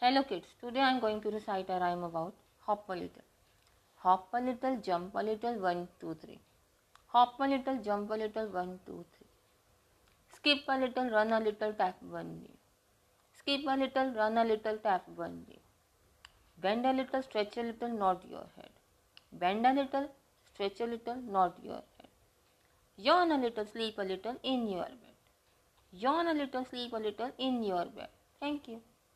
Hello kids, today I am going to recite a rhyme about hop a little. Hop a little, jump a little, one, two, three. Hop a little, jump a little, one, two, three. Skip a little, run a little, tap one knee. Skip a little, run a little, tap one knee. Bend a little, stretch a little, nod your head. Bend a little, stretch a little, nod your head. Yawn a little, sleep a little in your bed. Yawn a little, sleep a little in your bed. Thank you.